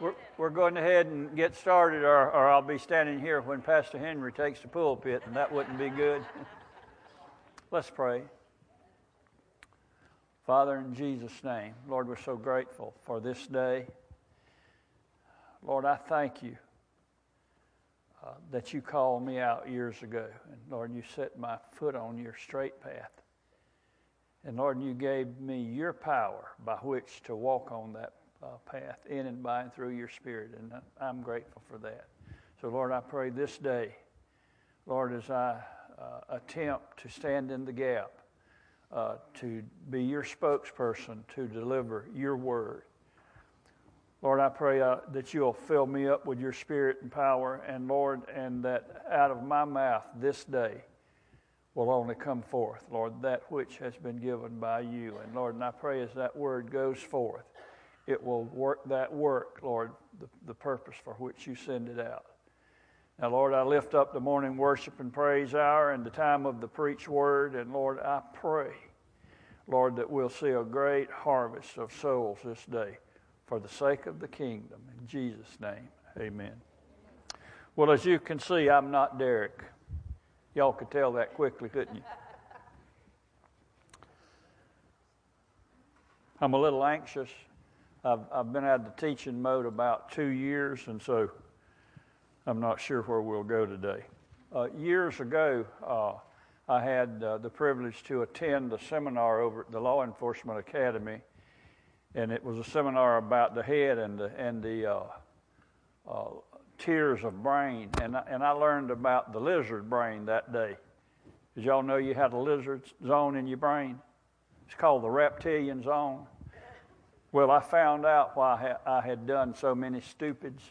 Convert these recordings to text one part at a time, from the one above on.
We're, we're going ahead and get started, or, or I'll be standing here when Pastor Henry takes the pulpit, and that wouldn't be good. Let's pray. Father, in Jesus' name, Lord, we're so grateful for this day. Lord, I thank you uh, that you called me out years ago. And Lord, you set my foot on your straight path. And Lord, you gave me your power by which to walk on that uh, path in and by and through your Spirit, and I'm grateful for that. So, Lord, I pray this day, Lord, as I uh, attempt to stand in the gap, uh, to be your spokesperson to deliver your word. Lord, I pray uh, that you'll fill me up with your spirit and power, and Lord, and that out of my mouth this day will only come forth, Lord, that which has been given by you. And Lord, and I pray as that word goes forth, it will work that work, Lord, the, the purpose for which you send it out. Now, Lord, I lift up the morning worship and praise hour and the time of the preach word. And Lord, I pray, Lord, that we'll see a great harvest of souls this day for the sake of the kingdom. In Jesus' name, amen. Well, as you can see, I'm not Derricke. Y'all could tell that quickly, couldn't you? I'm a little anxious I've, I've been out of the teaching mode about two years, and so I'm not sure where we'll go today. Uh, years ago, uh, I had uh, the privilege to attend a seminar over at the Law Enforcement Academy, and it was a seminar about the head and the, and the uh, uh, tiers of brain. And, and I learned about the lizard brain that day. Did y'all know you had a lizard zone in your brain? It's called the reptilian zone. Well, I found out why I had done so many stupids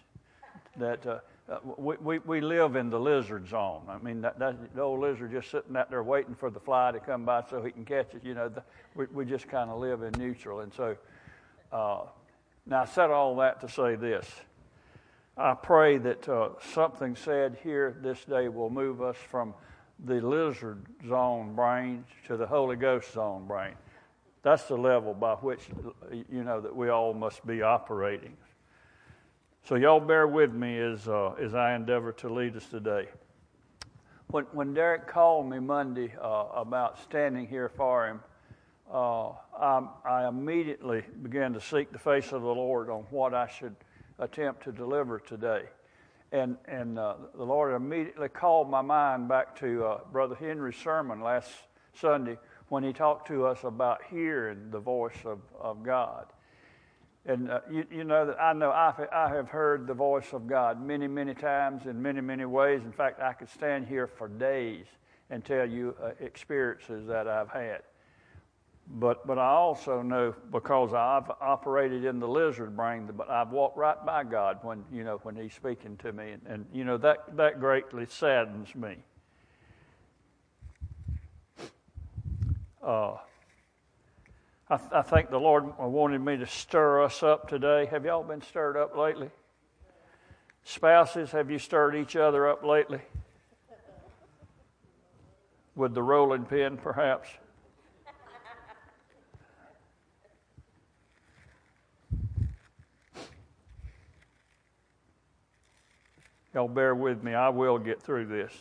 that uh, uh, we, we, we live in the lizard zone. I mean, that, that, the old lizard just sitting out there waiting for the fly to come by so he can catch it. You know, the, we, we just kind of live in neutral. And so, uh, now I said all that to say this. I pray that uh, something said here this day will move us from the lizard zone brain to the Holy Ghost zone brain. That's the level by which, you know, that we all must be operating. So, y'all bear with me as, uh, as I endeavor to lead us today. When, when Derricke called me Monday uh, about standing here for him, uh, I, I immediately began to seek the face of the Lord on what I should attempt to deliver today. And, and uh, the Lord immediately called my mind back to uh, Brother Henry's sermon last Sunday when he talked to us about hearing the voice of, of God. And uh, you, you, know that I know I've, I have heard the voice of God many, many times in many, many ways. In fact, I could stand here for days and tell you uh, experiences that I've had. But, but I also know because I've operated in the lizard brain, but I've walked right by God when, you know, when He's speaking to me. And, and you know, that, that greatly saddens me. Uh, I, th- I, think the Lord wanted me to stir us up today. Have y'all been stirred up lately? Spouses, have you stirred each other up lately? With the rolling pin, perhaps? Y'all bear with me. I will get through this.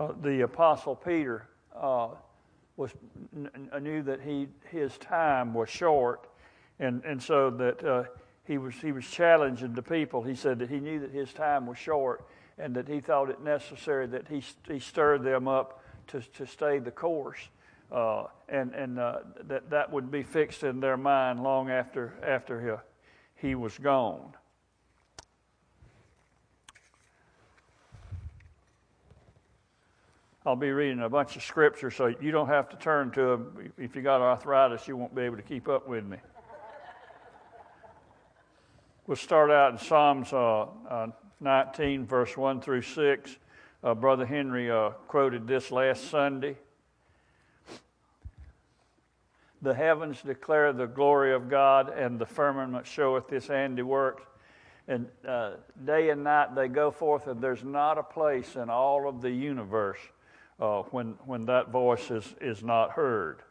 Uh, the apostle Peter uh, was knew that he his time was short, and and so that uh, he was he was challenging the people. He said that he knew that his time was short, and that he thought it necessary that he he stirred them up to to stay the course. Uh, and and uh, that that would be fixed in their mind long after after he, he was gone. I'll be reading a bunch of scripture, so you don't have to turn to them. If you got arthritis, you won't be able to keep up with me. we'll start out in Psalms uh, uh, 19, verse 1 through 6. Uh, Brother Henry uh, quoted this last Sunday. The heavens declare the glory of God, and the firmament showeth his handiwork. And uh, day and night they go forth, and there's not a place in all of the universe uh, when, when that voice is, is not heard.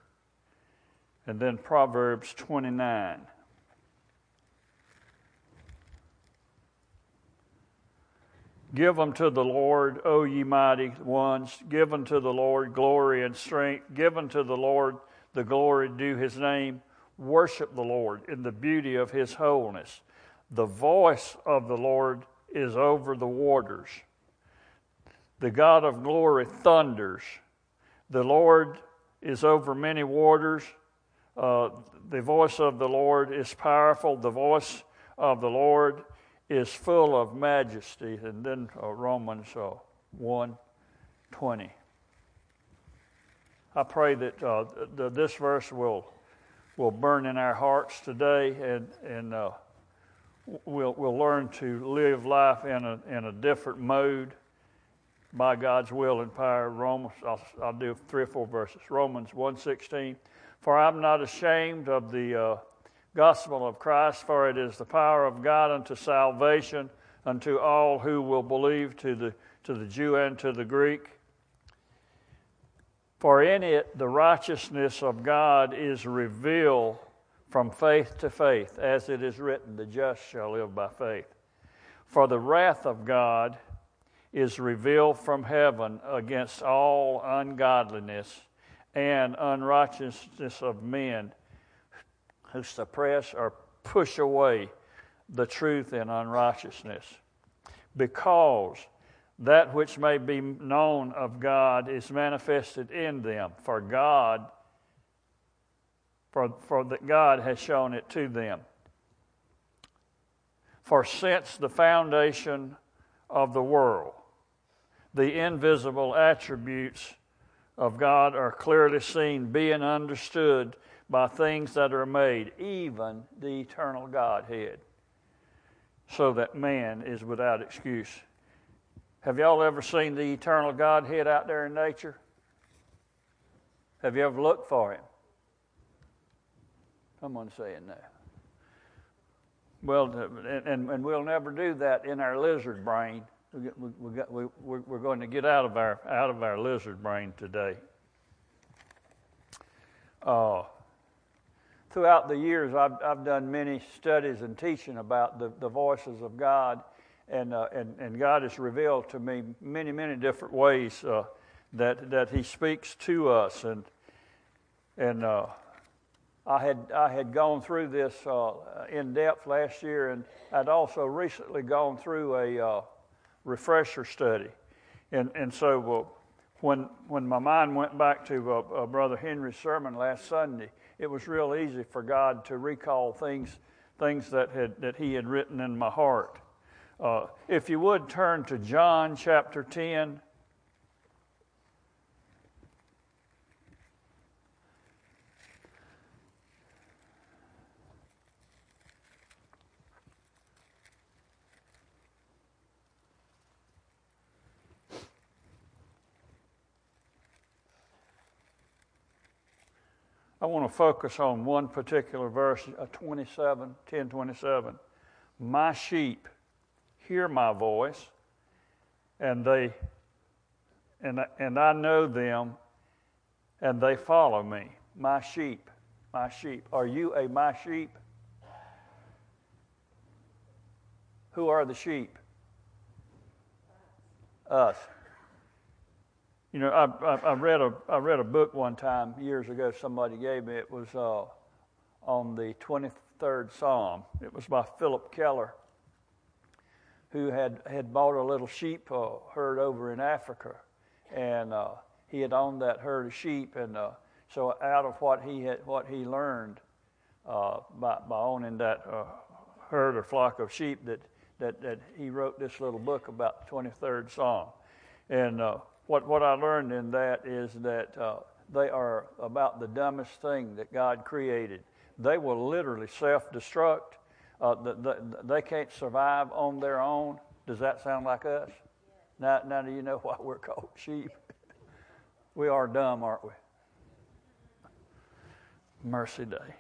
And then Proverbs 29. Give unto the Lord, O ye mighty ones, give unto the Lord glory and strength, give unto the Lord the glory due his name. Worship the Lord in the beauty of his holiness. The voice of the Lord is over the waters. The God of glory thunders. The Lord is over many waters. Uh, the voice of the Lord is powerful. The voice of the Lord is full of majesty. And then uh, Romans uh, 1 20. I pray that uh, th- this verse will, will burn in our hearts today and, and uh, we'll, we'll learn to live life in a, in a different mode by God's will and power. Romans, I'll, I'll do three or four verses. Romans 1.16, For I'm not ashamed of the uh, gospel of Christ, for it is the power of God unto salvation unto all who will believe, to the, to the Jew and to the Greek. For in it the righteousness of God is revealed from faith to faith, as it is written, the just shall live by faith. For the wrath of God is revealed from heaven against all ungodliness and unrighteousness of men who suppress or push away the truth in unrighteousness. Because that which may be known of God is manifested in them, for God, for, for that God has shown it to them. For since the foundation of the world, the invisible attributes of God are clearly seen, being understood by things that are made, even the eternal Godhead, so that man is without excuse. Have y'all ever seen the eternal Godhead out there in nature? Have you ever looked for him? Someone saying that. Well, and, and we'll never do that in our lizard brain. We're going to get out of our out of our lizard brain today. Uh, throughout the years, I've, I've done many studies and teaching about the, the voices of God, and, uh, and, and God has revealed to me many, many different ways uh, that, that He speaks to us. And, and uh, I, had, I had gone through this uh, in depth last year, and I'd also recently gone through a uh, refresher study. And, and so uh, when, when my mind went back to Brother Henry's sermon last Sunday, it was real easy for God to recall things, things that, had, that He had written in my heart. Uh, if you would turn to John chapter 10. I want to focus on one particular verse, uh, 27, 10 27. My sheep hear my voice, and they and, and I know them, and they follow me. My sheep, my sheep. Are you a my sheep? Who are the sheep? Us. You know, I, I, I, read a I read a book one time years ago. Somebody gave me. It was uh, on the 23rd Psalm. It was by Phillip Keller, who had had bought a little sheep uh, herd over in Africa, and uh, he had owned that herd of sheep. And uh, so, out of what he had what he learned uh, by by owning that uh, herd or flock of sheep, that that that he wrote this little book about the 23rd Psalm, and what, what I learned in that is that uh, they are about the dumbest thing that God created. They will literally self destruct. Uh, the, the, they can't survive on their own. Does that sound like us? Now, now do you know why we're called sheep? we are dumb, aren't we? Mercy Day.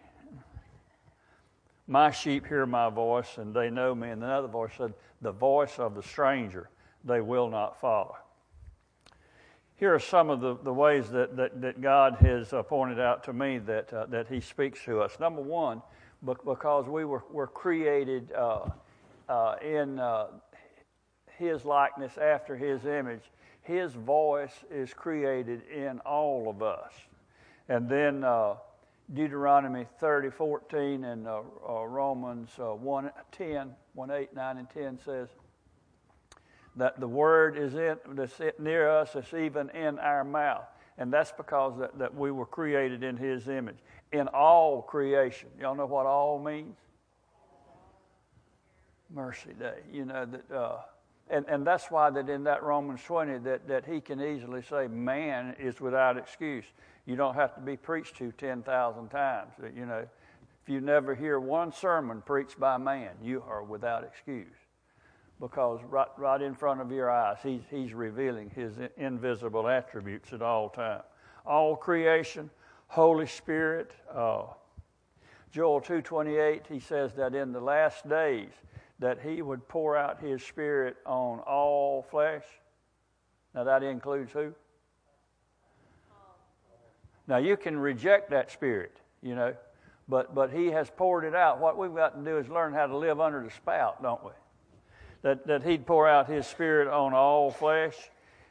My sheep hear my voice, and they know me. And another voice said, The voice of the stranger they will not follow. Here are some of the, the ways that, that, that God has uh, pointed out to me that, uh, that He speaks to us. Number one, because we were, were created uh, uh in uh, His likeness, after His image, His voice is created in all of us. And then uh, Deuteronomy 30, 14, and Romans 1, 10, 1, 8, 9, and 10 says, that the word is in, that's near us, it's even in our mouth. And that's because that, that we were created in his image. In all creation. Y'all know what all means? Mercy day. You know, that, uh, and, and that's why that in that Romans 20 that, that he can easily say man is without excuse. You don't have to be preached to 10,000 times. You know, if you never hear one sermon preached by man, you are without excuse because right, right in front of your eyes, he's, he's revealing his invisible attributes at all time. All creation, Holy Spirit. Uh, Joel 2.28, he says that in the last days that he would pour out his Spirit on all flesh. Now that includes who? Now you can reject that Spirit, you know, but, but he has poured it out. What we've got to do is learn how to live under the spout, don't we? That, that he'd pour out his spirit on all flesh.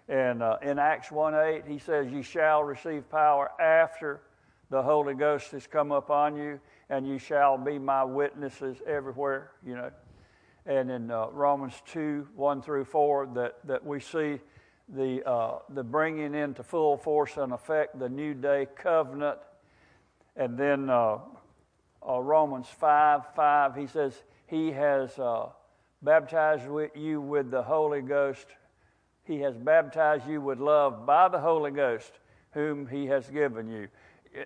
And uh, in Acts 1 8, he says, You shall receive power after the Holy Ghost has come upon you, and you shall be my witnesses everywhere, you know. And in uh, Romans 2 1 through 4, that, that we see the, uh, the bringing into full force and effect the new day covenant. And then uh, uh, Romans 5 5, he says, He has baptized you with the Holy Ghost. He has baptized you with love by the Holy Ghost, whom He has given you.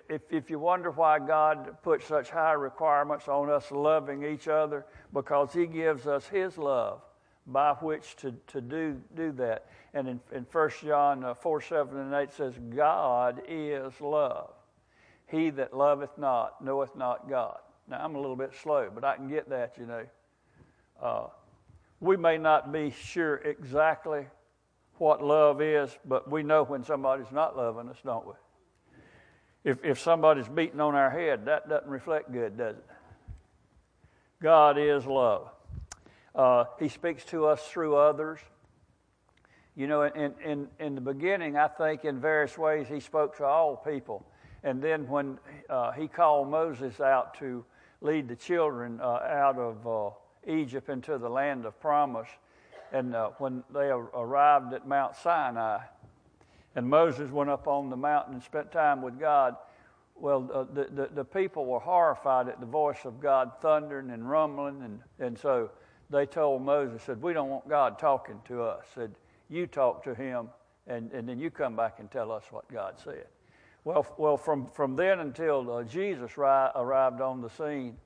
If, if you wonder why God put such high requirements on us loving each other, because He gives us His love by which to, to do, do that. And in, in 1 John uh, 4 7 and 8 says, God is love. He that loveth not knoweth not God. Now, I'm a little bit slow, but I can get that, you know. Uh, we may not be sure exactly what love is, but we know when somebody's not loving us, don't we? If, if somebody's beating on our head, that doesn't reflect good, does it? God is love. Uh, he speaks to us through others. You know, in, in, in the beginning, I think in various ways he spoke to all people. And then when uh, he called Moses out to lead the children uh, out of uh, Egypt into the land of promise. And uh, when they arrived at Mount Sinai, and Moses went up on the mountain and spent time with God, well, uh, the, the, the, people were horrified at the voice of God thundering and rumbling. And, and so they told Moses, said, we don't want God talking to us. Said, you talk to him, and, and then you come back and tell us what God said. Well, well from, from then until uh, Jesus ri- arrived on the scene,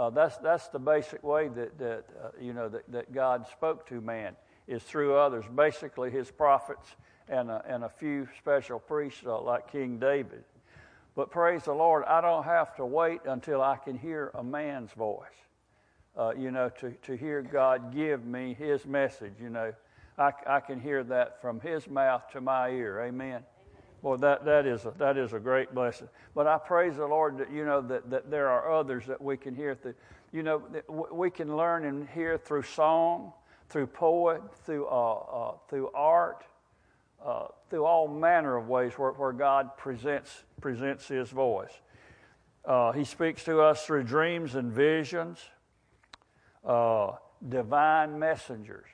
uh, that's, that's the basic way that, that uh, you know, that, that God spoke to man is through others, basically his prophets and a, and a few special priests uh, like King David. But praise the Lord, I don't have to wait until I can hear a man's voice, uh, you know, to, to hear God give me his message, you know. I, I can hear that from his mouth to my ear. Amen. Boy, that, that, is a, that is a great blessing. But I praise the Lord that, you know, that, that there are others that we can hear through. You know, we can learn and hear through song, through poet, through, uh, uh, through art, uh, through all manner of ways where, where God presents, presents His voice. Uh, he speaks to us through dreams and visions, uh, divine messengers.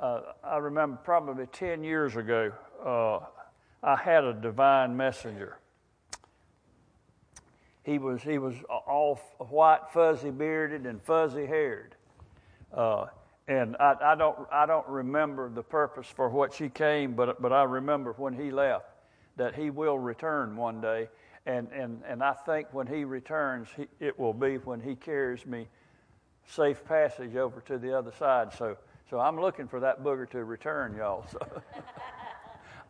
Uh, I remember probably 10 years ago, I had a divine messenger. He was, he was all white, fuzzy bearded, and fuzzy haired. Uh, and I, I, don't, I don't remember the purpose for what she came, but, but I remember when he left that he will return one day. And, and, and I think when he returns, he, it will be when he carries me safe passage over to the other side. So, so I'm looking for that booger to return, y'all. So.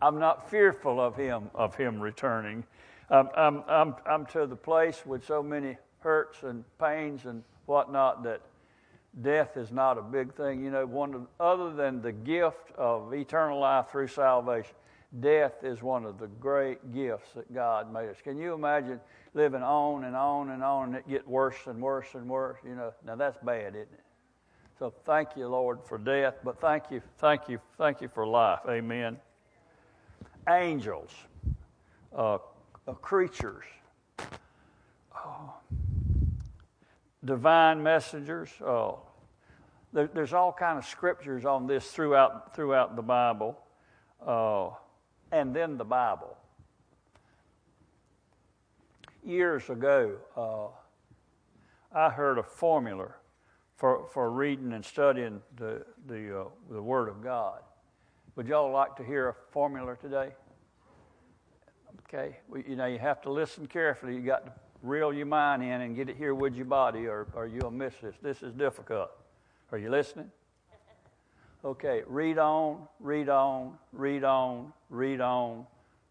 I'm not fearful of him of him returning. I'm, I'm, I'm, I'm to the place with so many hurts and pains and whatnot that death is not a big thing. You know, one other than the gift of eternal life through salvation, death is one of the great gifts that God made us. Can you imagine living on and on and on and it get worse and worse and worse? You know, now that's bad, isn't it? So thank you, Lord, for death, but thank you, thank you, thank you for life. Amen. Angels, uh, uh, creatures, oh, divine messengers. Oh, there, there's all kind of scriptures on this throughout throughout the Bible, uh, and then the Bible. Years ago, uh, I heard a formula for for reading and studying the the uh, the Word of God. Would y'all like to hear a formula today? Okay, well, you know you have to listen carefully. You got to reel your mind in and get it here with your body, or, or you'll miss this. This is difficult. Are you listening? Okay, read on, read on, read on, read on,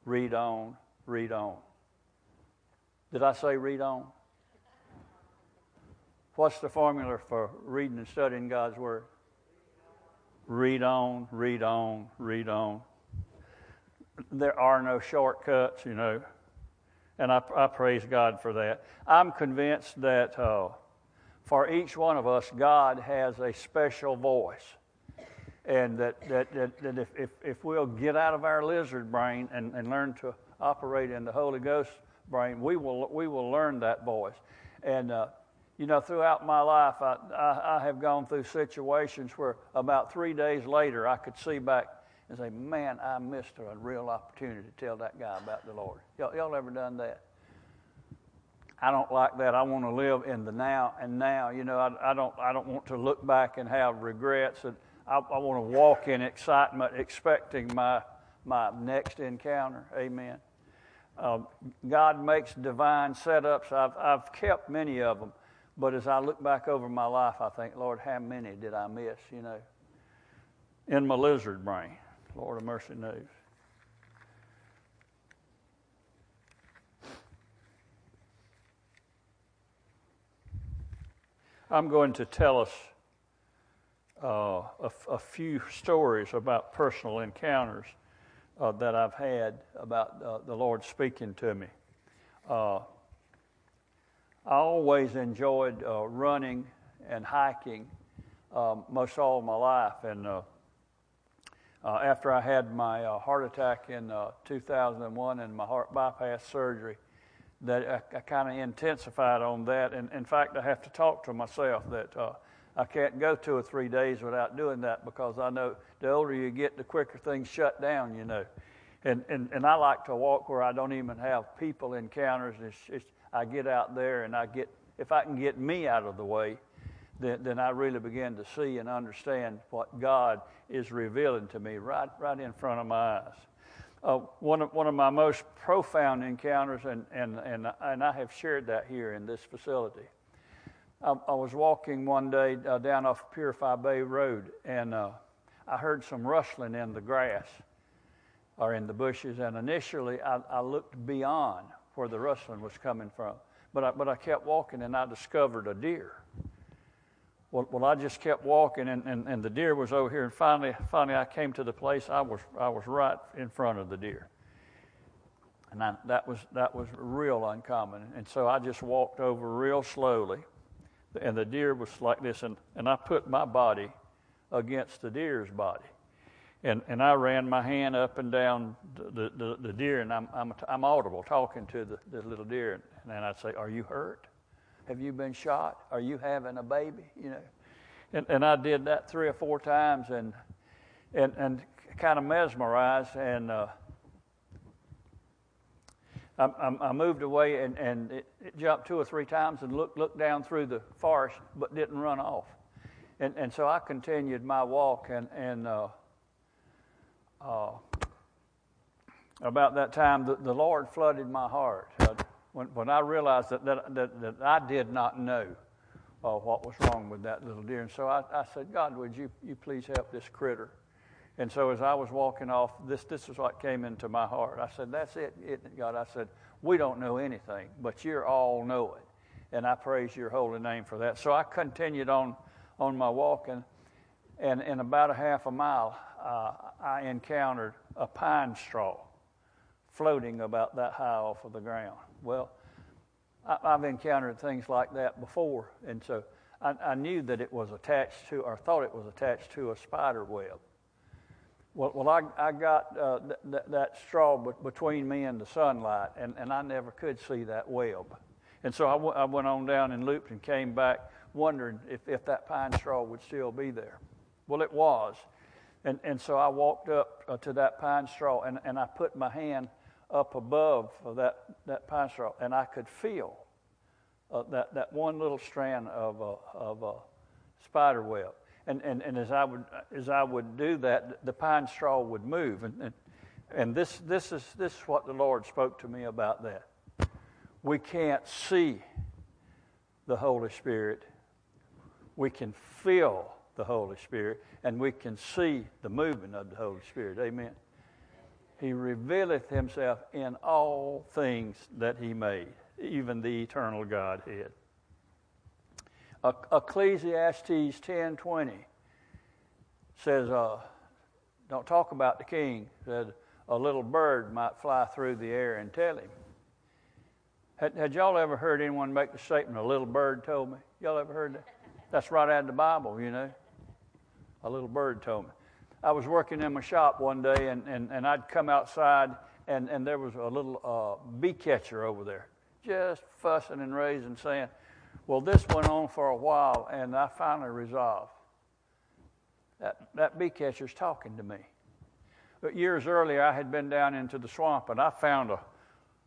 read on, read on. Did I say read on? What's the formula for reading and studying God's Word? Read on, read on, read on. There are no shortcuts, you know and I, I praise God for that. I'm convinced that uh, for each one of us, God has a special voice. And that, that, that, that if, if, if we'll get out of our lizard brain and, and learn to operate in the Holy Ghost brain, we will, we will learn that voice. And, uh, you know, throughout my life, I, I, I have gone through situations where about three days later, I could see back and say, man, I missed a real opportunity to tell that guy about the Lord. Y'all, y'all ever done that? I don't like that. I want to live in the now and now. You know, I, I don't. I don't want to look back and have regrets. And I, I want to walk in excitement, expecting my my next encounter. Amen. Um, God makes divine setups. I've I've kept many of them, but as I look back over my life, I think, Lord, how many did I miss? You know, in my lizard brain. Lord of mercy knows. I'm going to tell us uh, a, few stories about personal encounters uh, that I've had about uh, the Lord speaking to me. I always enjoyed uh, running and hiking um, most all my life, and uh, uh, after I had my uh, heart attack in uh, 2001 and my heart bypass surgery, that I, I kind of intensified on that. And in fact, I have to talk to myself that uh, I can't go two or three days without doing that because I know the older you get, the quicker things shut down, you know. And, and, and I like to walk where I don't even have people encounters. It's, it's, I get out there and I get, if I can get me out of the way, then, then I really begin to see and understand what God is revealing to me right, right in front of my eyes. Uh, one, of, one of my most profound encounters, and, and, and, and I have shared that here in this facility. I, I was walking one day uh, down off Purify Bay Road, and uh, I heard some rustling in the grass or in the bushes. And initially, I, I looked beyond where the rustling was coming from. But I, but I kept walking, and I discovered a deer. Well, well, I just kept walking, and, and, and the deer was over here, and finally, finally, I came to the place. I was I was right in front of the deer, and I, that was that was real uncommon. And so I just walked over real slowly, and the deer was like this, and, and I put my body against the deer's body, and and I ran my hand up and down the the, the deer, and I'm I'm I'm audible talking to the, the little deer, and, and I'd say, "Are you hurt?" Have you been shot? Are you having a baby? You know, and, and I did that three or four times and and and kind of mesmerized and. Uh, I, I, moved away and, and it, it, jumped two or three times and looked, looked down through the forest but didn't run off. And, and so I continued my walk and, and uh, uh, about that time the, the Lord flooded my heart. Uh, when, when I realized that, that, that, that I did not know uh, what was wrong with that little deer. And so I, I said, God, would you, you please help this critter? And so as I was walking off, this, this is what came into my heart. I said, That's it, it, God? I said, We don't know anything, but you're all knowing. And I praise your holy name for that. So I continued on, on my walking, and in about a half a mile, uh, I encountered a pine straw floating about that high off of the ground. Well, I, have encountered things like that before, and so I, I, knew that it was attached to, or thought it was attached to a spider web. Well, well I, I got uh, th- th- that straw between me and the sunlight, and, and I never could see that web. And so I, w- I went on down and looped and came back wondering if, if that pine straw would still be there. Well, it was. And, and so I walked up uh, to that pine straw and, and I put my hand up above that, that pine straw and I could feel uh, that, that one little strand of a, of a spider web and, and, and as, I would, as I would do that, the pine straw would move. And, and, and this, this, is, this is what the Lord spoke to me about that. We can't see the Holy Spirit, we can feel the Holy Spirit, and we can see the movement of the Holy Spirit. Amen. He revealeth himself in all things that he made, even the eternal Godhead. Ecclesiastes 10:20 says, uh, "Don't talk about the king." Said a little bird might fly through the air and tell him. Had, had y'all ever heard anyone make the statement, "A little bird told me"? Y'all ever heard that? That's right out of the Bible, you know. A little bird told me. I was working in my shop one day, and, and, and I'd come outside, and, and there was a little uh, bee catcher over there, just fussing and raising, saying, well, this went on for a while, and I finally resolved that that bee catcher's talking to me. But years earlier, I had been down into the swamp, and I found a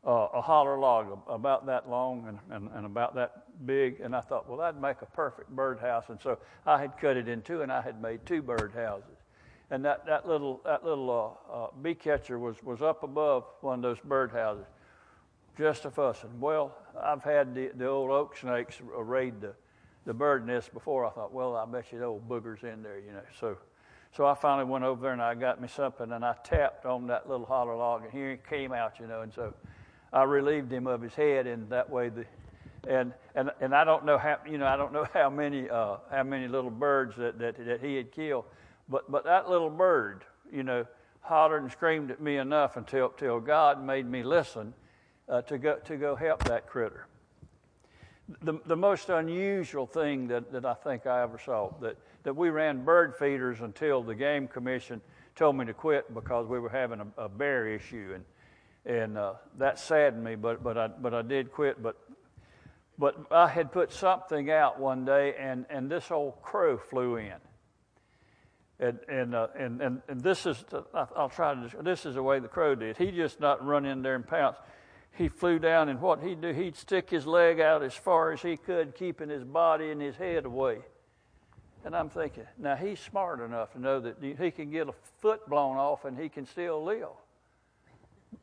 a, a holler log about that long and, and, and about that big, and I thought, well, that'd make a perfect birdhouse, and so I had cut it in two, and I had made two birdhouses. And that, that little that little uh, uh, bee catcher was was up above one of those birdhouses just a fussing. Well, I've had the, the old oak snakes raid the, the bird nest before. I thought, well, I bet you the old boogers in there, you know. So, so I finally went over there and I got me something and I tapped on that little holler log and here he came out, you know. And so I relieved him of his head and that way the, and and and I don't know how you know I don't know how many uh, how many little birds that, that that he had killed, but but that little bird, you know, hollered and screamed at me enough until until God made me listen uh, to, go, to go help that critter. The, the most unusual thing that, that I think I ever saw, that, that we ran bird feeders until the Game Commission told me to quit because we were having a, a bear issue. And, and uh, that saddened me, but, but, I, but I did quit. But, but I had put something out one day, and, and this old crow flew in. And, and, uh, and, and, and this is, I'll try to, this is the way the crow did. He just not run in there and pounce he flew down, and what he'd do, he'd stick his leg out as far as he could, keeping his body and his head away. And I'm thinking, now he's smart enough to know that he can get a foot blown off and he can still live.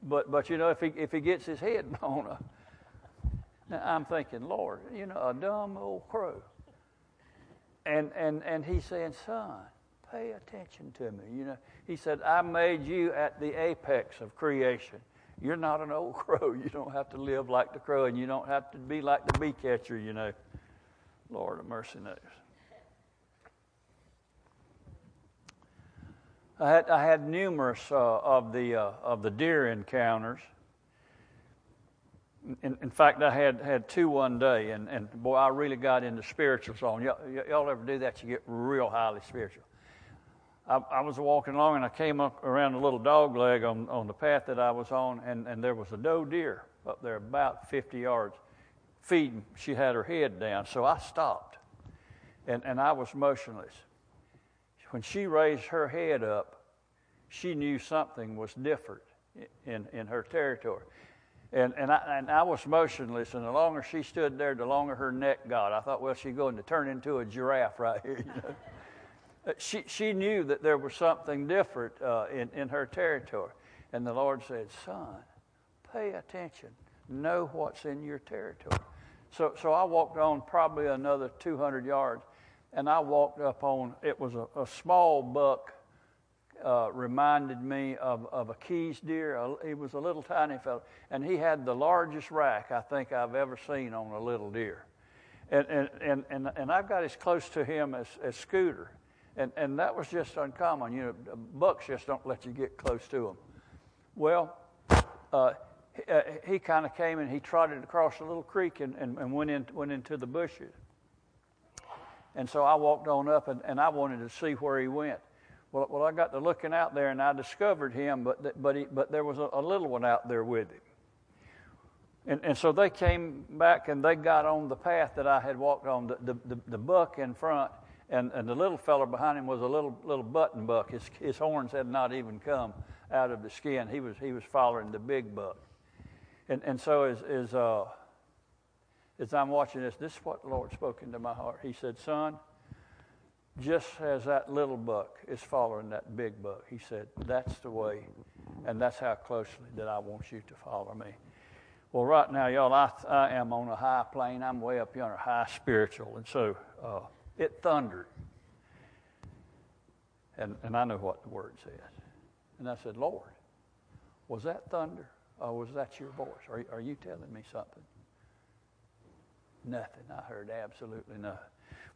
But, but you know, if he, if he gets his head blown now I'm thinking, Lord, you know, a dumb old crow. And, and, and he's saying, son, pay attention to me. You know, he said, I made you at the apex of creation. You're not an old crow. You don't have to live like the crow, and you don't have to be like the bee catcher, you know. Lord of mercy knows. I had, I had numerous uh, of, the, uh, of the deer encounters. In, in, fact, I had, had two one day, and, and boy, I really got into spiritual zone. Y'all, y'all ever do that? You get real highly spiritual. I, I, was walking along and I came up around a little dog leg on, on the path that I was on, and, and there was a doe deer up there about 50 yards feeding. She had her head down, so I stopped, and, and I was motionless. When she raised her head up, she knew something was different in, in her territory. And, and, I, and I was motionless, and the longer she stood there, the longer her neck got. I thought, well, she's going to turn into a giraffe right here. You know? Uh, she, she knew that there was something different uh, in, in her territory. And the Lord said, Son, pay attention. Know what's in your territory. So, so I walked on probably another 200 yards, and I walked up on, it was a, a small buck, uh, reminded me of, of a Keys deer. He was a little tiny fellow, and he had the largest rack I think I've ever seen on a little deer. And, and, and, and, and I got as close to him as, as Scooter. And, and that was just uncommon. You know, bucks just don't let you get close to them. Well, uh, he, uh, he kind of came and he trotted across a little creek and, and, and went, in, went into the bushes. And so I walked on up and, and I wanted to see where he went. Well, well, I got to looking out there and I discovered him, but, but, he, but there was a, a little one out there with him. And, and so they came back and they got on the path that I had walked on. The, the, the, the buck in front and, and the little fellow behind him was a little, little button buck. His, his horns had not even come out of the skin. He was, he was following the big buck. And, and so as, as, uh, as I'm watching this, this is what the Lord spoke into my heart. He said, Son, just as that little buck is following that big buck, he said, that's the way, and that's how closely that I want you to follow me. Well, right now, y'all, I, I am on a high plane. I'm way up yonder, high spiritual. And so uh, it thundered. And, and I know what the word says. And I said, Lord, was that thunder or was that your voice? Are, are you telling me something? Nothing. I heard absolutely nothing.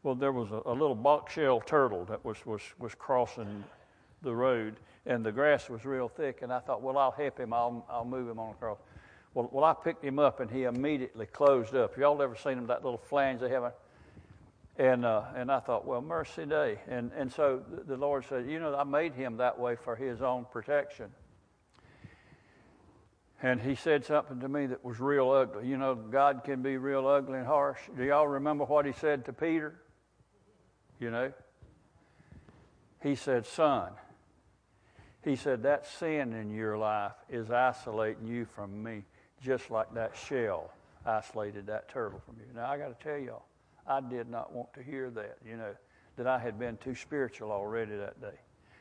Well, there was a, a little box-shell turtle that was, was, was crossing the road, and the grass was real thick. And I thought, well, I'll help him. I'll, I'll move him on across. Well, well, I picked him up, and he immediately closed up. Y'all ever seen him, that little flange they have? And, uh, and I thought, well, mercy day. And, and so the Lord said, you know, I made him that way for his own protection. And he said something to me that was real ugly. You know, God can be real ugly and harsh. Do y'all remember what he said to Peter? You know? He said, Son, he said, that sin in your life is isolating you from me, just like that shell isolated that turtle from you. Now, I got to tell y'all, I did not want to hear that, you know, that I had been too spiritual already that day.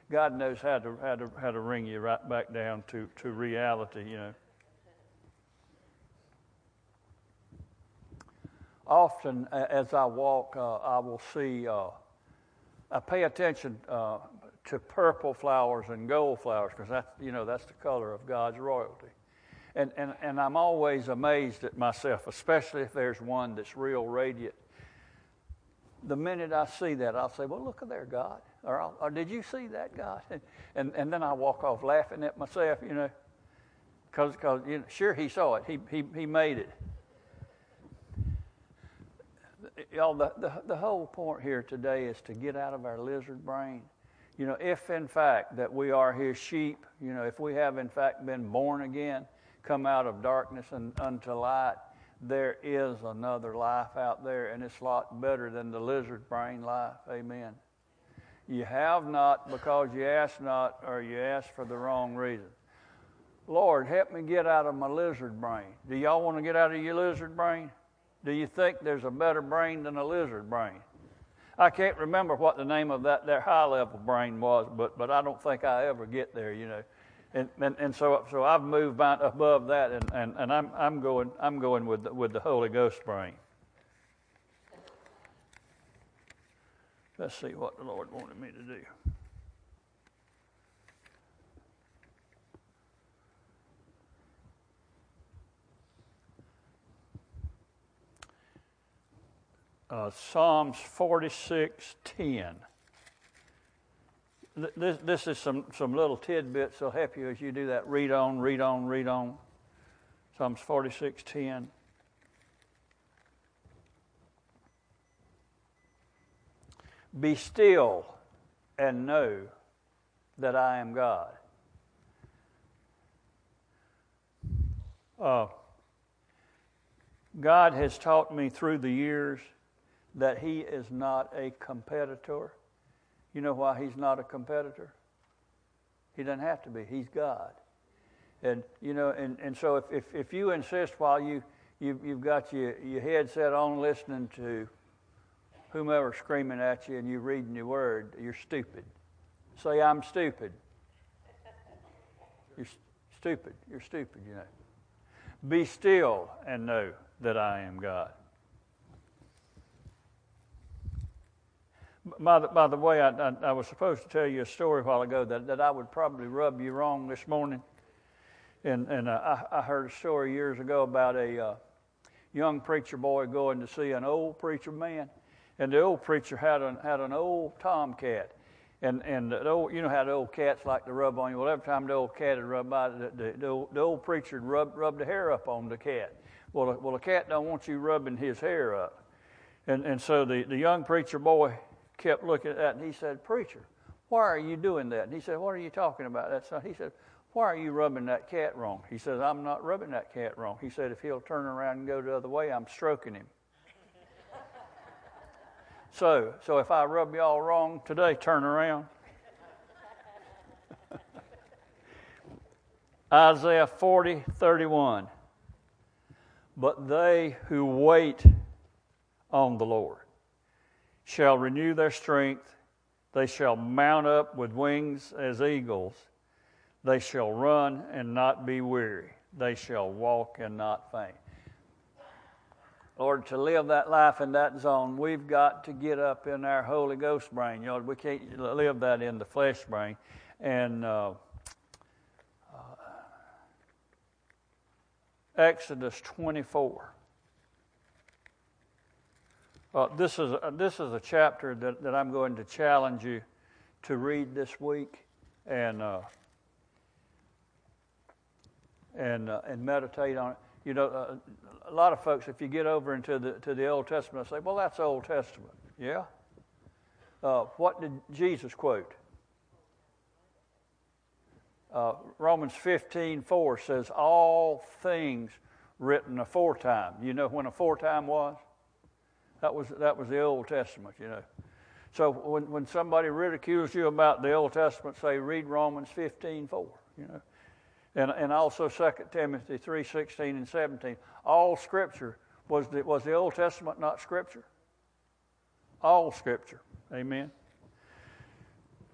God knows how to, how to, how to bring you right back down to, to reality, you know. Often, as I walk, uh, I will see, uh, I pay attention uh, to purple flowers and gold flowers because that's, you know, that's the color of God's royalty. And, and, and I'm always amazed at myself, especially if there's one that's real radiant the minute I see that, I'll say, Well, look at there, God. Or, or did you see that, God? And, and, and then I walk off laughing at myself, you know, because you know, sure, He saw it, He, he, he made it. Y'all, the, the, the whole point here today is to get out of our lizard brain. You know, if in fact that we are His sheep, you know, if we have in fact been born again, come out of darkness and unto light, there is another life out there, and it's a lot better than the lizard brain life. Amen. You have not because you ask not, or you ask for the wrong reason. Lord, help me get out of my lizard brain. Do y'all want to get out of your lizard brain? Do you think there's a better brain than a lizard brain? I can't remember what the name of that their high level brain was, but but I don't think I ever get there. You know, and, and, and so, so I've moved above that, and, and, and I'm, I'm going, I'm going with, the, with the Holy Ghost brain. Let's see what the Lord wanted me to do. Uh, Psalms 46 10 this, this is some, some little tidbits that'll help you as you do that. Read on, read on, read on. Psalms 46 10. Be still and know that I am God. Uh, God has taught me through the years that He is not a competitor. You know why he's not a competitor? He doesn't have to be. He's God. And, you know, and, and so if, if, if you insist while you, you, you've got your, your headset on listening to whomever screaming at you and you're reading your word, you're stupid. Say, I'm stupid. You're stupid. You're stupid, you know. Be still and know that I am God. By the, by the way, I, I, I, was supposed to tell you a story a while ago that, that I would probably rub you wrong this morning. And, and uh, I, I heard a story years ago about a uh, young preacher boy going to see an old preacher man. And the old preacher had an, had an old tomcat. And, and the old, you know how the old cats like to rub on you. Well, every time the old cat would rub by, the, the, the, old, the old preacher would rub, rub the hair up on the cat. Well, the, well, the cat don't want you rubbing his hair up. And, and so the, the young preacher boy kept looking at that and he said, Preacher, why are you doing that? And he said, What are you talking about? That not, he said, Why are you rubbing that cat wrong? He says, I'm not rubbing that cat wrong. He said, If he'll turn around and go the other way, I'm stroking him. so, so if I rub y'all wrong today, turn around. Isaiah 40, 31. But they who wait on the Lord shall renew their strength. They shall mount up with wings as eagles. They shall run and not be weary. They shall walk and not faint. Lord, to live that life in that zone, we've got to get up in our Holy Ghost brain. Know, we can't live that in the flesh brain. And uh, uh, Exodus 24. Uh, this, is, this is a chapter that, that I'm going to challenge you to read this week and, uh, and, uh, and meditate on it. You know, uh, a lot of folks, if you get over into the, to the Old Testament, say, well, that's Old Testament. Yeah? Uh, what did Jesus quote? Romans 15 4 says, All things written aforetime. You know when aforetime was? That was, that was the Old Testament, you know. So when, when somebody ridicules you about the Old Testament, say, read Romans 15, 4, you know. And, and also 2 Timothy 3, 16 and 17. All Scripture, was the, was the Old Testament not Scripture? All Scripture. Amen.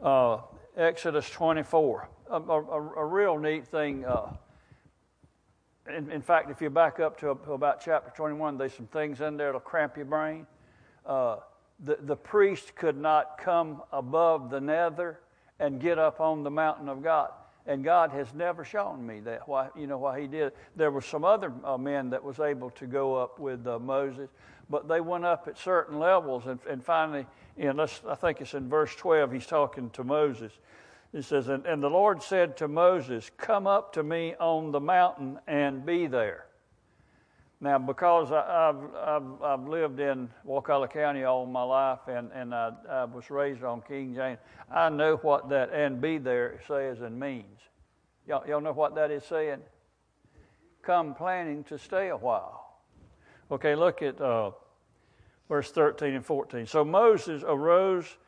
Uh, Exodus 24. A, a, a, real neat thing. Uh, in, in, fact, if you back up to, about chapter 21, there's some things in there that'll cramp your brain. Uh, the, the priest could not come above the nether and get up on the mountain of God. And God has never shown me that why you know why He did. There were some other uh, men that was able to go up with uh, Moses, but they went up at certain levels. And, and finally, you I think it's in verse 12. He's talking to Moses. It says, and, and the Lord said to Moses, Come up to me on the mountain and be there. Now, because I, have I've, I've lived in Wakulla County all my life and, and I, I was raised on King James, I know what that and be there says and means. Y'all, y'all know what that is saying? Come planning to stay a while. Okay, look at uh, verse 13 and 14. So Moses arose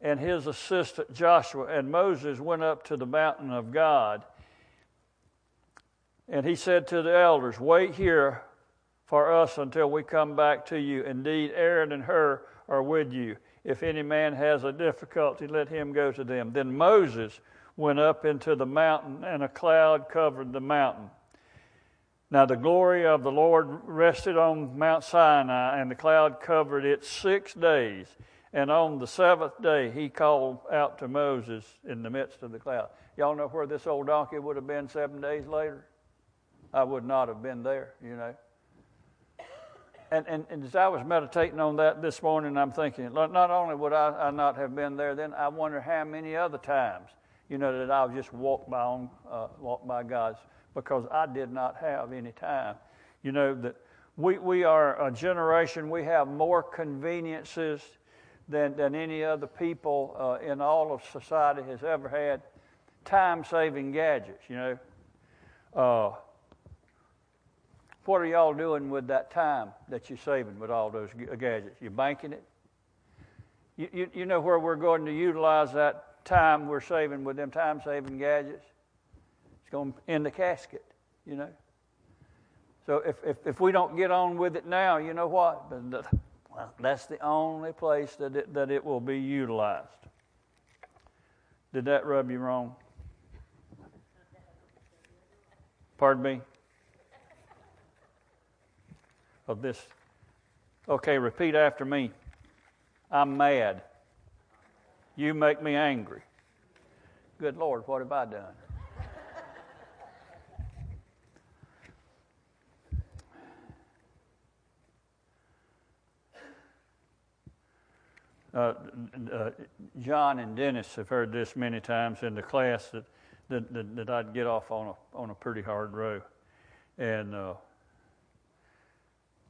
and his assistant Joshua and Moses went up to the mountain of God. And he said to the elders, Wait here for us until we come back to you. Indeed, Aaron and Hur are with you. If any man has a difficulty, let him go to them. Then Moses went up into the mountain, and a cloud covered the mountain. Now the glory of the Lord rested on Mount Sinai, and the cloud covered it six days. And on the seventh day, he called out to Moses in the midst of the cloud. Y'all know where this old donkey would have been seven days later? I would not have been there, you know. And, and, and as I was meditating on that this morning, I'm thinking, not only would I, I not have been there, then I wonder how many other times, you know, that I'll just walk by on, uh, walk by God's, because I did not have any time. You know that we we are a generation. We have more conveniences than, than any other people uh, in all of society has ever had. Time saving gadgets, you know. Uh, what are y'all doing with that time that you're saving with all those gadgets? You're banking it? You, you, you know where we're going to utilize that time we're saving with them time saving gadgets? It's going in the casket, you know. So if, if, if we don't get on with it now, you know what? That's the only place that it, that it will be utilized. Did that rub you wrong? Pardon me? Of this. Okay, repeat after me. I'm mad. You make me angry. Good Lord, what have I done? Uh, uh, John and Dennis have heard this many times in the class that, that, that, that I'd get off on a, on a pretty hard row. And uh,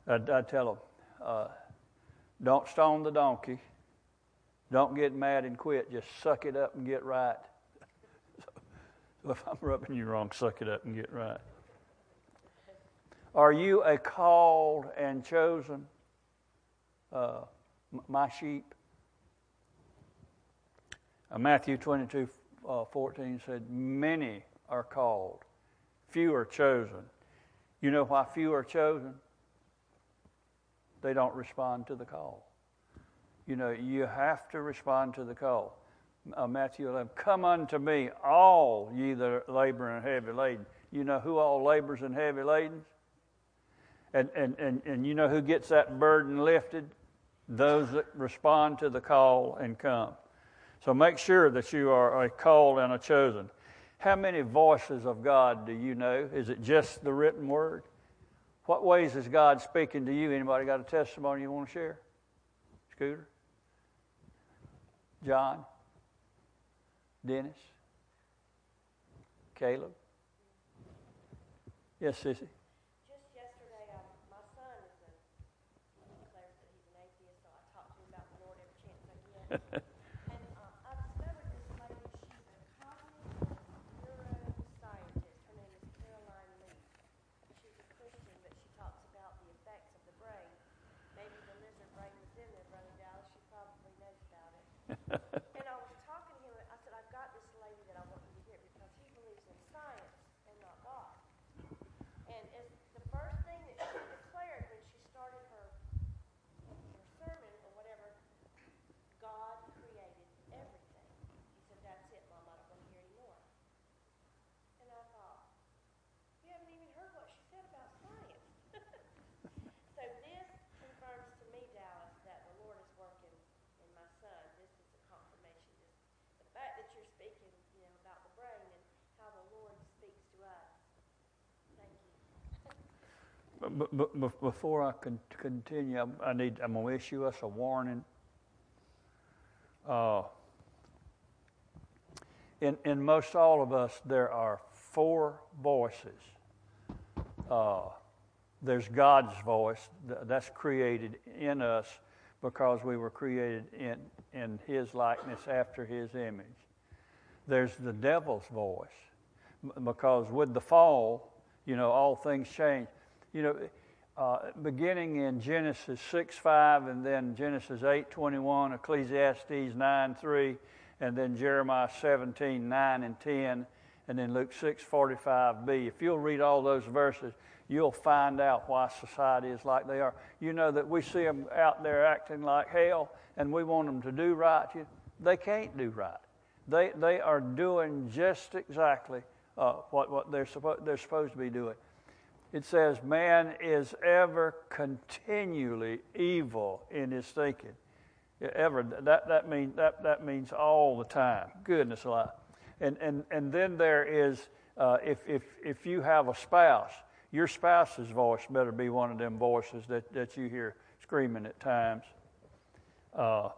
I'd, I'd, tell them, uh, don't stone the donkey. Don't get mad and quit. Just suck it up and get right. so if I'm rubbing you wrong, suck it up and get right. Are you a called and chosen, uh, my sheep? Uh, Matthew 22 uh, 14 said, Many are called, few are chosen. You know why few are chosen? They don't respond to the call. You know, you have to respond to the call. Uh, Matthew 11, Come unto me, all ye that labor and heavy laden. You know who all labors and heavy laden? And, and, and, and you know who gets that burden lifted? Those that respond to the call and come. So make sure that you are a called and a chosen. How many voices of God do you know? Is it just the written word? What ways is God speaking to you? Anybody got a testimony you want to share? Scooter? John? Dennis? Caleb? Yes, Sissy? Just yesterday, um, my son is a, he declares that he's an atheist, so I talk to him about the Lord every chance I get. But, but, before I can continue, I need, I'm going to issue us a warning. Uh, in, in most all of us, there are four voices. Uh, there's God's voice that's created in us because we were created in, in His likeness after His image. There's the devil's voice because with the fall, you know, all things change you know, uh, beginning in Genesis 6 5 and then Genesis 8 21, Ecclesiastes 9 3, and then Jeremiah 17 9 and 10, and then Luke 6 45b. If you'll read all those verses, you'll find out why society is like they are. You know that we see them out there acting like hell, and we want them to do right. They can't do right. They, they are doing just exactly uh, what, what they're, suppo- they're supposed to be doing it says, man is ever continually evil in his thinking. Ever that that means that that means all the time. Goodness alive. And and and then there is uh, if if if you have a spouse, your spouse's voice better be one of them voices that that you hear screaming at times. Uh,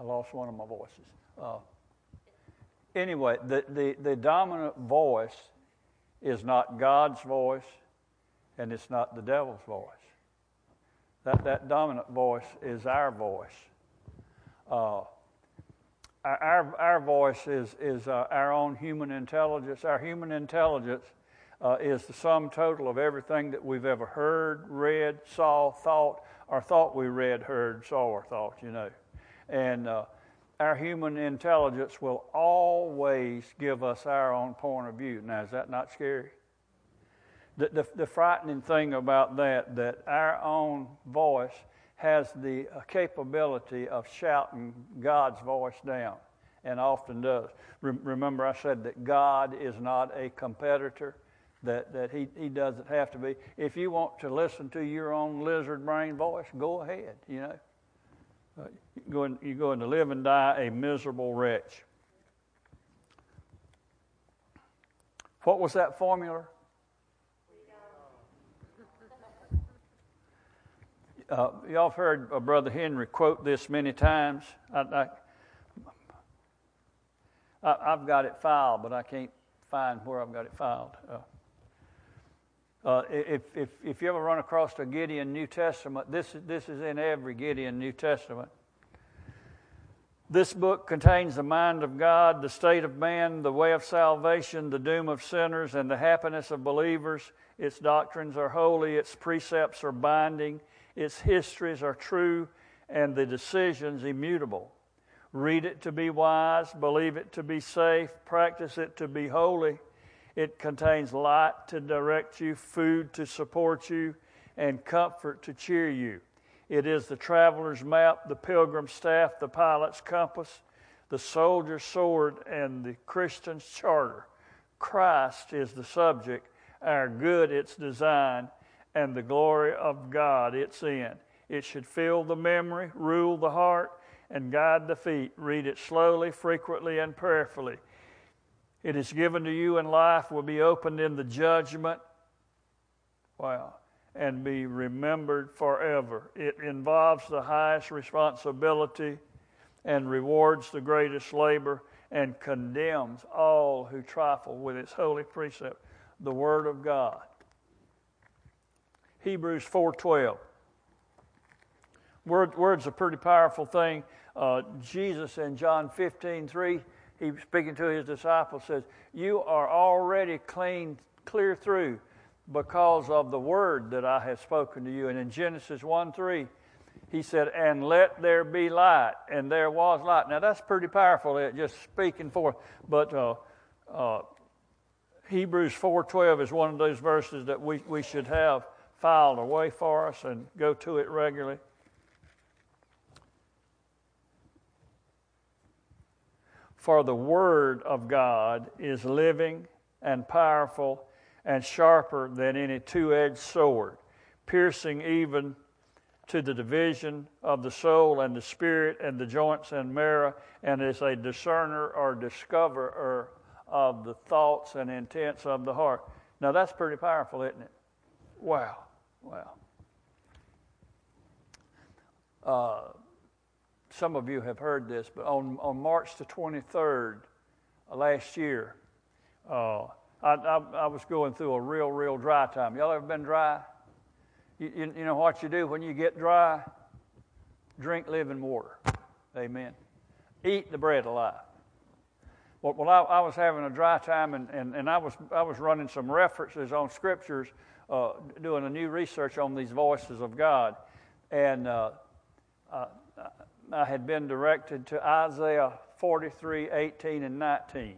I lost one of my voices. Uh, anyway, the, the, the dominant voice is not God's voice and it's not the devil's voice. That, that dominant voice is our voice. Uh, our, our voice is, is uh, our own human intelligence. Our human intelligence uh, is the sum total of everything that we've ever heard, read, saw, thought, or thought we read, heard, saw, or thought, you know. And uh, our human intelligence will always give us our own point of view. Now, is that not scary? The, the, the frightening thing about that, that our own voice has the uh, capability of shouting God's voice down, and often does. Re- remember, I said that God is not a competitor. that, that he, he doesn't have to be. If you want to listen to your own lizard brain voice, go ahead, you know. Going, you're going to live and die a miserable wretch. What was that formula? Uh, y'all have heard uh, Brother Henry quote this many times. I, have got it filed, but I can't find where I've got it filed. Uh, uh, if, if, if you ever run across a Gideon New Testament, this, this is in every Gideon New Testament. This book contains the mind of God, the state of man, the way of salvation, the doom of sinners, and the happiness of believers. Its doctrines are holy, its precepts are binding, its histories are true, and the decisions immutable. Read it to be wise, believe it to be safe, practice it to be holy. It contains light to direct you, food to support you, and comfort to cheer you. It is the traveler's map, the pilgrim's staff, the pilot's compass, the soldier's sword, and the Christian's charter. Christ is the subject, our good its design, and the glory of God its end. It should fill the memory, rule the heart, and guide the feet. Read it slowly, frequently, and prayerfully. It is given to you, and life will be opened in the judgment. Wow. And be remembered forever. It involves the highest responsibility and rewards the greatest labor and condemns all who trifle with its holy precept, the Word of God. Hebrews 4:12. Word, word's a pretty powerful thing. Uh, Jesus in John 15, 3, he speaking to his disciples says, You are already clean, clear through because of the word that I have spoken to you. And in Genesis 1 3, he said, And let there be light. And there was light. Now that's pretty powerful, it just speaking forth. But uh, uh, Hebrews 4.12 is one of those verses that we, we should have filed away for us and go to it regularly. For the Word of God is living and powerful and sharper than any two edged sword, piercing even to the division of the soul and the spirit and the joints and marrow, and is a discerner or discoverer of the thoughts and intents of the heart. Now that's pretty powerful, isn't it? Wow, wow. Uh, some of you have heard this, but on, on March the 23rd last year, uh, I, I, I, was going through a real, real dry time. Y'all ever been dry? You, you, you know what you do when you get dry? Drink living water. Amen. Eat the bread of life. Well, well I, I, was having a dry time, and, and, and I, was, I was running some references on scriptures, uh, doing a new research on these voices of God. And uh, uh, I had been directed to Isaiah 43, 18, and 19.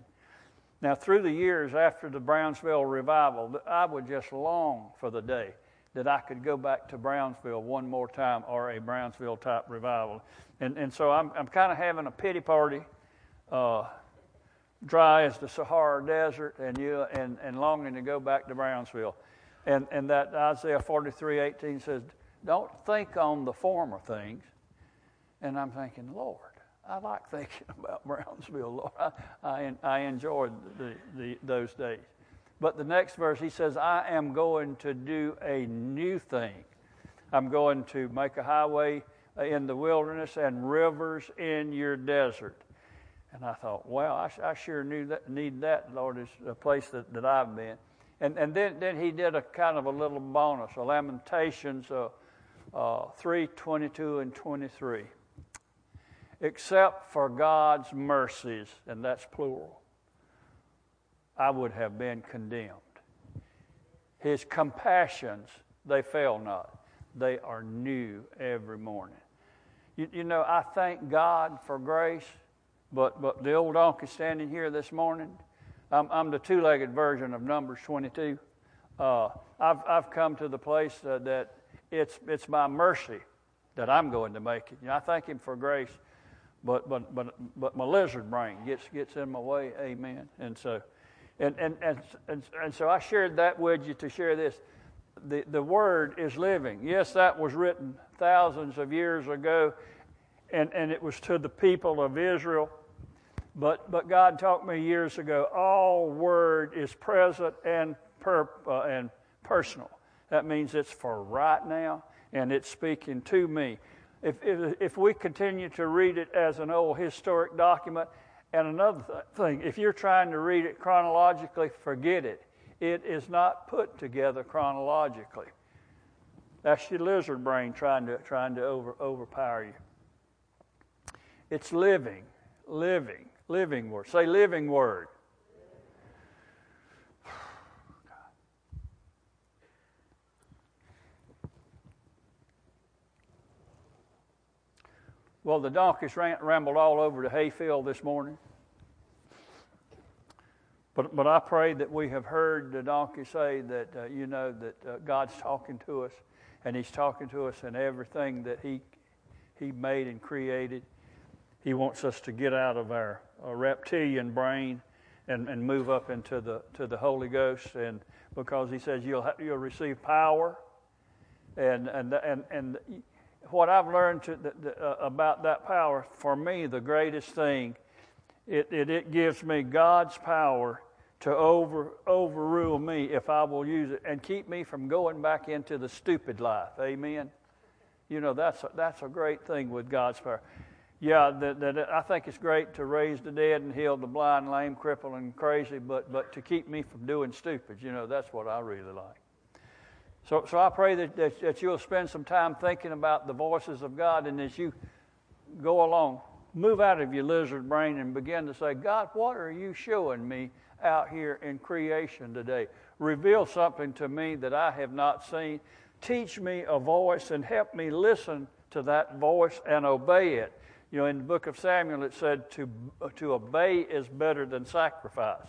Now, through the years after the Brownsville revival, I would just long for the day that I could go back to Brownsville one more time or a Brownsville type revival. And, and so I'm, I'm kind of having a pity party, uh, dry as the Sahara Desert, and, you, and, and longing to go back to Brownsville. And, and that Isaiah 43, 18 says, Don't think on the former things, and I'm thinking, Lord, I like thinking about Brownsville, Lord. I, I, I enjoyed the, the, those days. But the next verse, he says, I am going to do a new thing. I'm going to make a highway in the wilderness and rivers in your desert. And I thought, well, I, I sure knew that, need that, Lord, is a place that, that I've been. And, and then, then he did a kind of a little bonus, a Lamentations uh, uh, 3, 22, and 23 except for God's mercies, and that's plural, I would have been condemned. His compassions, they fail not. They are new every morning. You, you know, I thank God for grace, but, but the old donkey standing here this morning, I'm, I'm the two legged version of Numbers 22. Uh, I've, I've come to the place that, that it's, it's my mercy that I'm going to make it. You know, I thank Him for grace but but but but my lizard brain gets gets in my way. Amen. And so, And, and, and, and, and so I shared that with you to share this. The, the Word is living. Yes, that was written thousands of years ago, and, and it was to the people of Israel. But, but God taught me years ago all Word is present and, per, uh, and personal. That means it's for right now, and it's speaking to me. If, if, if we continue to read it as an old historic document, and another th- thing, if you're trying to read it chronologically, forget it. It is not put together chronologically. That's your lizard brain trying to, trying to over, overpower you. It's living, living, living word. Say living word. Well, the donkeys ran, rambled all over the hayfield this morning. But, but I pray that we have heard the donkey say that, uh, you know, that uh, God's talking to us, and He's talking to us in everything that He, he made and created. He wants us to get out of our, reptilian brain and, and move up into the, to the Holy Ghost. And because He says you'll, ha- you'll receive power. And, and, and, and what I've learned to, uh, about that power, for me, the greatest thing, it, it, it gives me God's power to over, overrule me if I will use it and keep me from going back into the stupid life. Amen. You know, that's a, that's a great thing with God's power. Yeah, that, that I think it's great to raise the dead and heal the blind, lame, crippled, and crazy, but, but to keep me from doing stupid, you know, that's what I really like. So, so I pray that, that, that you'll spend some time thinking about the voices of God, and as you go along, move out of your lizard brain and begin to say, God, what are you showing me out here in creation today? Reveal something to me that I have not seen. Teach me a voice and help me listen to that voice and obey it. You know, in the book of Samuel, it said to, to obey is better than sacrifice.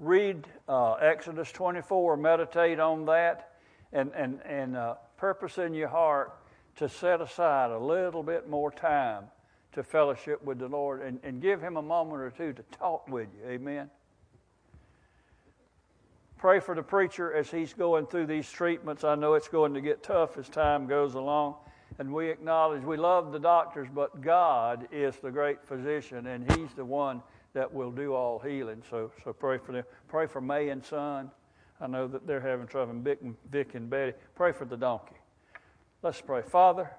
Read uh, Exodus 24, meditate on that, and, and, and uh, purpose in your heart to set aside a little bit more time to fellowship with the Lord and, and give Him a moment or two to talk with you. Amen. Pray for the preacher as he's going through these treatments. I know it's going to get tough as time goes along. And we acknowledge we love the doctors, but God is the great physician, and He's the one that will do all healing. So, so pray for them. Pray for May and Son. I know that they're having trouble. Vic and, Vic and Betty. Pray for the donkey. Let's pray. Father,